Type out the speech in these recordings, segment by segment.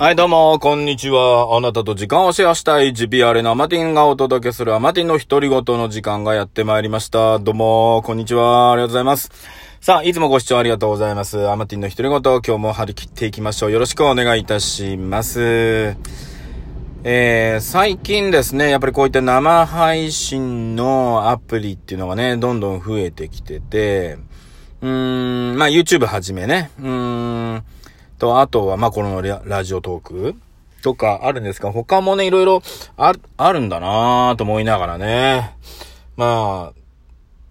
はい、どうも、こんにちは。あなたと時間をシェアしたい GPR のアマティンがお届けするアマティンの独り言の時間がやってまいりました。どうも、こんにちは。ありがとうございます。さあ、いつもご視聴ありがとうございます。アマティンの独り言、今日も張り切っていきましょう。よろしくお願いいたします。えー、最近ですね、やっぱりこういった生配信のアプリっていうのがね、どんどん増えてきてて、うーん、まあ YouTube はじめね、うーん、と、あとは、ま、このラジオトークとかあるんですが、他もね、いろいろある、あるんだなぁと思いながらね。まあ、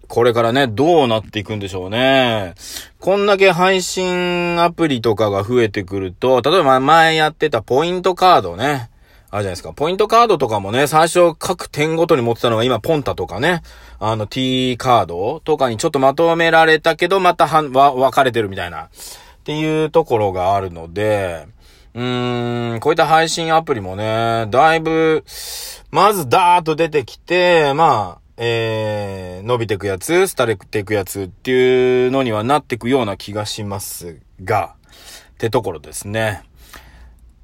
これからね、どうなっていくんでしょうね。こんだけ配信アプリとかが増えてくると、例えば前やってたポイントカードね。あるじゃないですか。ポイントカードとかもね、最初各点ごとに持ってたのが今ポンタとかね、あの T カードとかにちょっとまとめられたけど、または、わ、分かれてるみたいな。っていうところがあるので、うーん、こういった配信アプリもね、だいぶ、まずダーッと出てきて、まあ、えー、伸びてくやつ、廃れていくやつっていうのにはなってくような気がしますが、ってところですね。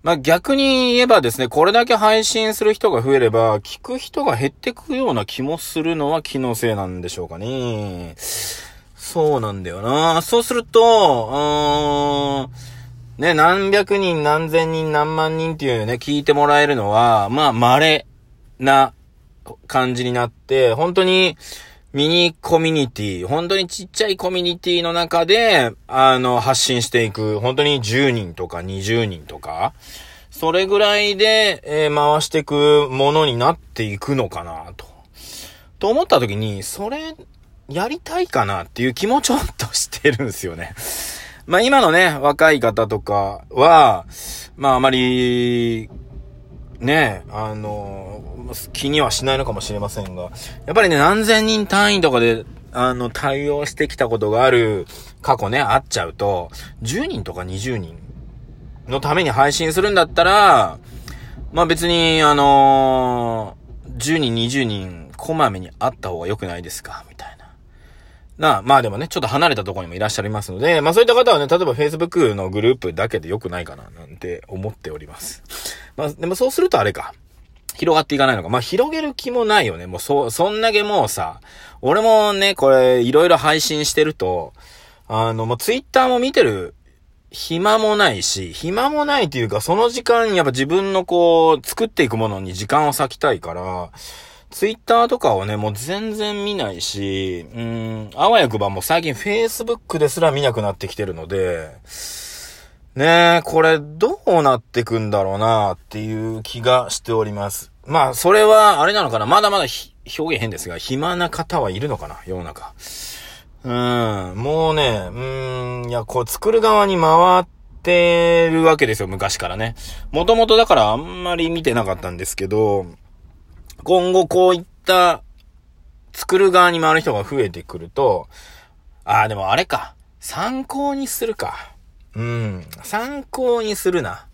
まあ逆に言えばですね、これだけ配信する人が増えれば、聞く人が減ってくような気もするのは気のせいなんでしょうかね。そうなんだよな。そうすると、うーん、ね、何百人、何千人、何万人っていうね、聞いてもらえるのは、まあ、稀な感じになって、本当に、ミニコミュニティ、本当にちっちゃいコミュニティの中で、あの、発信していく、本当に10人とか20人とか、それぐらいで、えー回していくものになっていくのかな、と。と思った時に、それ、やりたいかなっていう気もちょっとしてるんですよね。まあ今のね、若い方とかは、まああまり、ね、あの、気にはしないのかもしれませんが、やっぱりね、何千人単位とかで、あの、対応してきたことがある過去ね、あっちゃうと、10人とか20人のために配信するんだったら、まあ別に、あの10人、20人、こまめに会った方が良くないですかな。あ、まあでもね、ちょっと離れたところにもいらっしゃいますので、まあそういった方はね、例えば Facebook のグループだけで良くないかな、なんて思っております。まあ、でもそうするとあれか。広がっていかないのか。まあ、広げる気もないよね。もう、そ、そんだけもうさ、俺もね、これ、いろいろ配信してると、あの、もう、ツイッターも見てる暇もないし、暇もないというか、その時間、やっぱ自分のこう、作っていくものに時間を割きたいから、ツイッターとかをね、もう全然見ないし、うん、あわよくばもう最近 Facebook ですら見なくなってきてるので、ねえ、これどうなってくんだろうなっていう気がしております。まあ、それは、あれなのかな？まだまだ表現変ですが、暇な方はいるのかな？世の中。うん、もうね、うん、いや、こう作る側に回ってるわけですよ、昔からね。もともとだからあんまり見てなかったんですけど、今後こういった作る側に回る人が増えてくると、ああ、でもあれか。参考にするか。うん。参考にするな。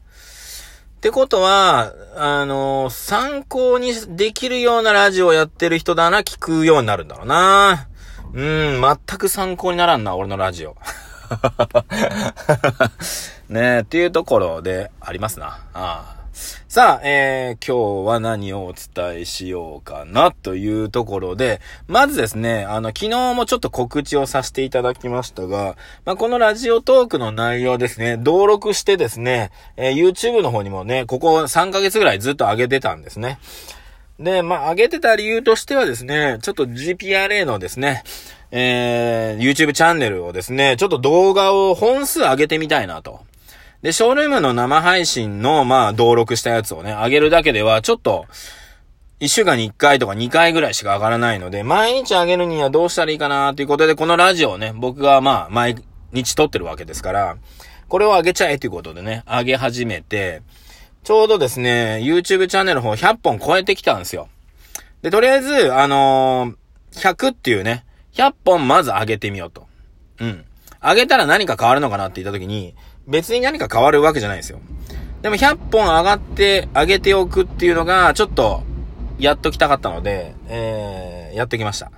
ってことは、あの参考にできるようなラジオをやってる人だな、聞くようになるんだろうな。うん、全く参考にならんな、俺のラジオ。ねえ、っていうところでありますな。ああさあ、えー、今日は何をお伝えしようかなというところで、まずですね、あの、昨日もちょっと告知をさせていただきましたが、まあ、このラジオトークの内容ですね、登録してですね、えー YouTube の方にもね、ここ3ヶ月ぐらいずっと上げてたんですね。で、まあ、上げてた理由としてはですね、ちょっと GPRA のですね、えー、YouTube チャンネルをですね、ちょっと動画を本数上げてみたいなと。で、ショールームの生配信の、まあ、登録したやつをね、上げるだけでは、ちょっと、1週間に1回とか2回ぐらいしか上がらないので、毎日上げるにはどうしたらいいかなということで、このラジオをね、僕がまあ、毎日撮ってるわけですから、これを上げちゃえということでね、上げ始めて、ちょうどですね、YouTube チャンネルの方100本超えてきたんですよ。で、とりあえず、あのー100っていうね、100本まず上げてみようと。うん。上げたら何か変わるのかなって言った時に、別に何か変わるわけじゃないですよ。でも100本上がって、上げておくっていうのが、ちょっと、やっときたかったので、えー、やってきました。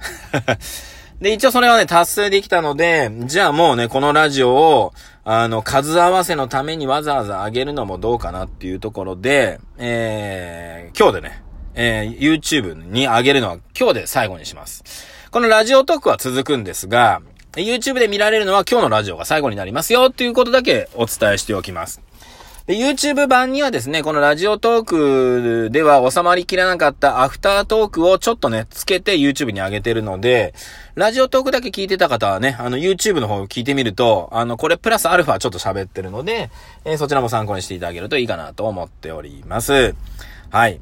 で、一応それはね、達成できたので、じゃあもうね、このラジオを、あの、数合わせのためにわざわざ上げるのもどうかなっていうところで、えー、今日でね、えー、YouTube に上げるのは今日で最後にします。このラジオトークは続くんですが、YouTube で見られるのは今日のラジオが最後になりますよっていうことだけお伝えしておきます。で、YouTube 版にはですね、このラジオトークでは収まりきらなかったアフタートークをちょっとね、つけて YouTube に上げてるので、ラジオトークだけ聞いてた方はね、あの YouTube の方を聞いてみると、あの、これプラスアルファちょっと喋ってるので、えー、そちらも参考にしていただけるといいかなと思っております。はい。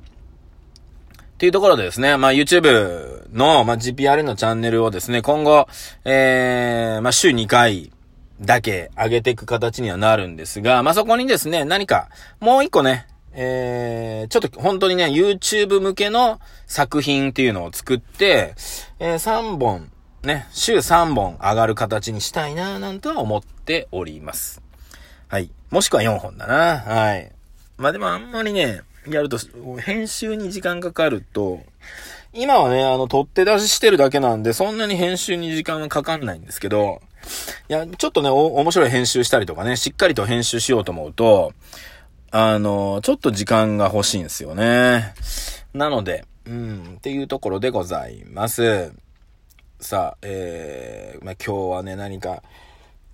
っていうところでですね、まあ YouTube の、まあ GPR のチャンネルをですね、今後、えー、まあ週2回、だけ上げていく形にはなるんですが、まあ、そこにですね、何か、もう一個ね、えー、ちょっと本当にね、YouTube 向けの作品っていうのを作って、えー、3本、ね、週3本上がる形にしたいな、なんとは思っております。はい。もしくは4本だな。はい。まあ、でもあんまりね、やると、編集に時間かかると、今はね、あの、取って出ししてるだけなんで、そんなに編集に時間はかかんないんですけど、いや、ちょっとね、お、面白い編集したりとかね、しっかりと編集しようと思うと、あの、ちょっと時間が欲しいんですよね。なので、うん、っていうところでございます。さあ、えー、まあ、今日はね、何か、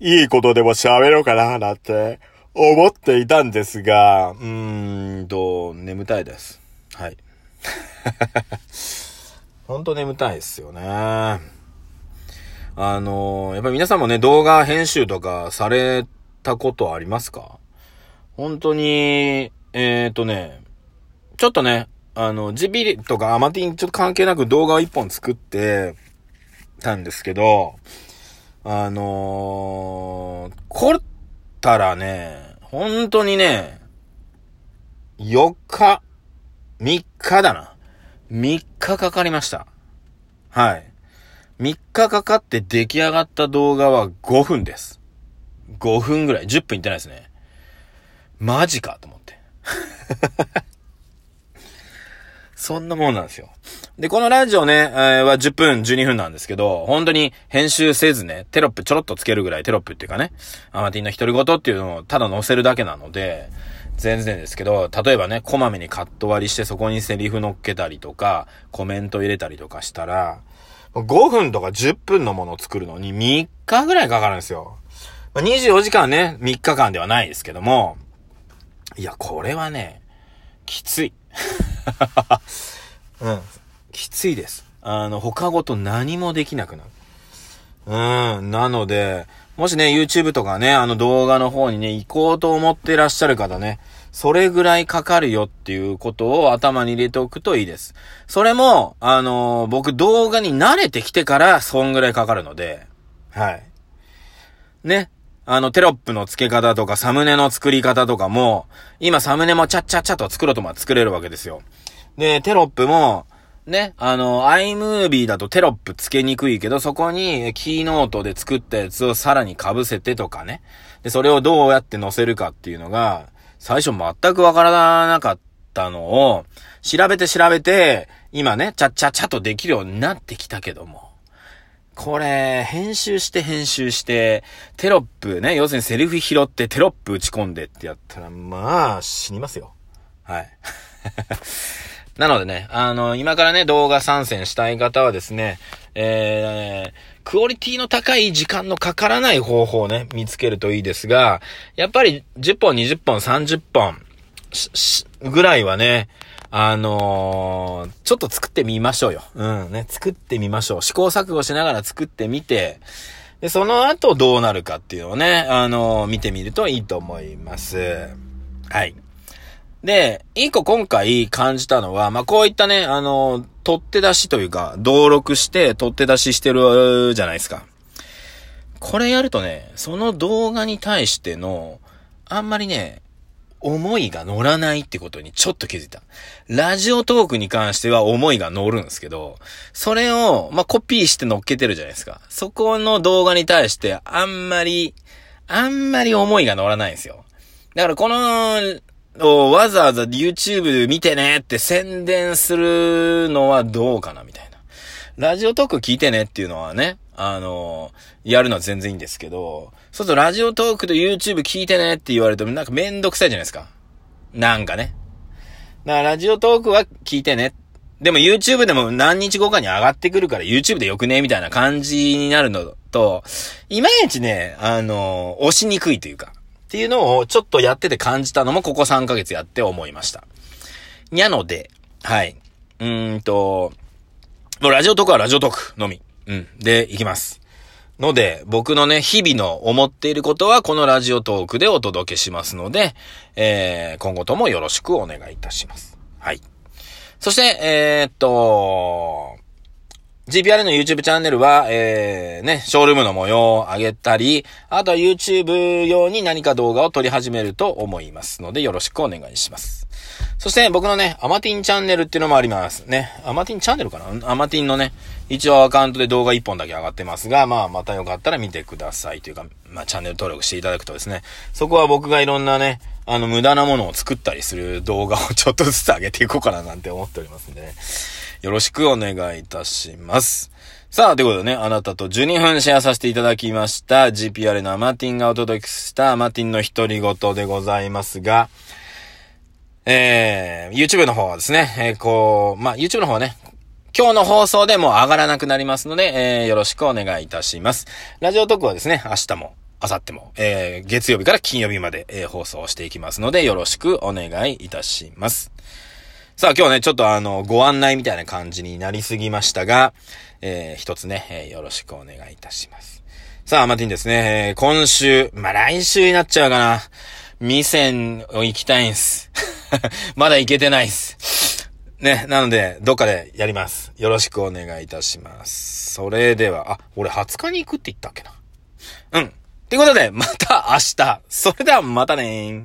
いいことでも喋ろうかな、なんて、思っていたんですが、うーんと、眠たいです。はい。ほんと眠たいですよね。あの、やっぱり皆さんもね、動画編集とかされたことありますか？本当に、えっ、ー、とね、ちょっとね、あの、ジビリとかアマティンちょっと関係なく動画を一本作ってたんですけど、あのー、凝ったらね、本当にね、4日、3日だな。3日かかりました。はい。3日かかって出来上がった動画は5分です。5分ぐらい。10分いってないですね。マジかと思って。そんなもんなんですよ。で、このラジオね、えー、は10分、12分なんですけど、本当に編集せずね、テロップちょろっとつけるぐらい、テロップっていうかね、アマティンの独り言っていうのをただ載せるだけなので、全然ですけど、例えばね、こまめにカット割りしてそこにセリフ乗っけたりとか、コメント入れたりとかしたら、5分とか10分のものを作るのに3日ぐらいかかるんですよ。24時間ね、3日間ではないですけども、いや、これはね、きつい。うん。きついです。あの、他ごと何もできなくなる。うん。なので、もしね、YouTube とかね、あの動画の方にね、行こうと思ってらっしゃる方ね、それぐらいかかるよっていうことを頭に入れておくといいです。それも、あのー、僕動画に慣れてきてからそんぐらいかかるので、はい。ね。あの、テロップの付け方とか、サムネの作り方とかも、今サムネもチャッチャッチャと作ろうとも作れるわけですよ。で、テロップも、ね、あの、iMovie だとテロップ付けにくいけど、そこにキーノートで作ったやつをさらに被せてとかね。で、それをどうやって載せるかっていうのが、最初全くわからなかったのを、調べて調べて、今ね、ちゃっちゃちゃとできるようになってきたけども。これ、編集して編集して、テロップね、要するにセリフ拾ってテロップ打ち込んでってやったら、まあ、死にますよ。はい。なのでね、あの、今からね、動画参戦したい方はですね、えー、クオリティの高い時間のかからない方法をね、見つけるといいですが、やっぱり10本、20本、30本、ぐらいはね、あのー、ちょっと作ってみましょうよ。うん、ね、作ってみましょう。試行錯誤しながら作ってみて、で、その後どうなるかっていうのをね、あのー、見てみるといいと思います。はい。で、一個今回感じたのは、まあ、こういったね、あの、取って出しというか、登録して取って出ししてるじゃないですか。これやるとね、その動画に対しての、あんまりね、思いが乗らないってことにちょっと気づいた。ラジオトークに関しては思いが乗るんですけど、それを、まあ、コピーして乗っけてるじゃないですか。そこの動画に対してあんまり、あんまり思いが乗らないんですよ。だからこのをわざわざ YouTube 見てねって宣伝するのはどうかなみたいな。ラジオトーク聞いてねっていうのはね、あの、やるのは全然いいんですけど、そうするとラジオトークと YouTube 聞いてねって言われるとなんかめんどくさいじゃないですか。なんかね。だからラジオトークは聞いてね。でも YouTube でも何日後かに上がってくるから YouTube でよくねみたいな感じになるのと、いまいちね、あの、押しにくいというか、っていうのをちょっとやってて感じたのもここ3ヶ月やって思いました。やので、はい。うーんと、もうラジオトークはラジオトークのみ。うん。で、いきます。ので、僕のね、日々の思っていることはこのラジオトークでお届けしますので、えー、今後ともよろしくお願いいたします。はい。そして、えー、っと、GPR の YouTube チャンネルは、えー、ね、ショールームの模様を上げたり、あとは YouTube 用に何か動画を撮り始めると思いますので、よろしくお願いします。そして僕のね、アマティンチャンネルっていうのもあります。ね。アマティンチャンネルかな？アマティンのね、一応アカウントで動画1本だけ上がってますが、まあ、またよかったら見てくださいというか、まあ、チャンネル登録していただくとですね、そこは僕がいろんなね、あの、無駄なものを作ったりする動画をちょっとずつ上げていこうかななんて思っておりますんでね。よろしくお願いいたします。さあ、ということでね、あなたと12分シェアさせていただきました、GPR のアマティンがお届けしたアマティンの独り言でございますが、えー、YouTube の方はですね、えー、こう、まあ、YouTube の方はね、今日の放送でも上がらなくなりますので、えー、よろしくお願いいたします。ラジオトークはですね、明日も、明後日も、えー、月曜日から金曜日まで、えー、放送していきますので、よろしくお願いいたします。さあ、今日ね、ちょっとあの、ご案内みたいな感じになりすぎましたが、えー、一つね、えー、よろしくお願いいたします。さあ、マティンですね、えー、今週、まあ、来週になっちゃうかな。店を行きたいんす。まだ行けてないっす。ね、なので、どっかでやります。よろしくお願いいたします。それでは、あ、俺20日に行くって言ったっけな。うん。ってことで、また明日。それではまたね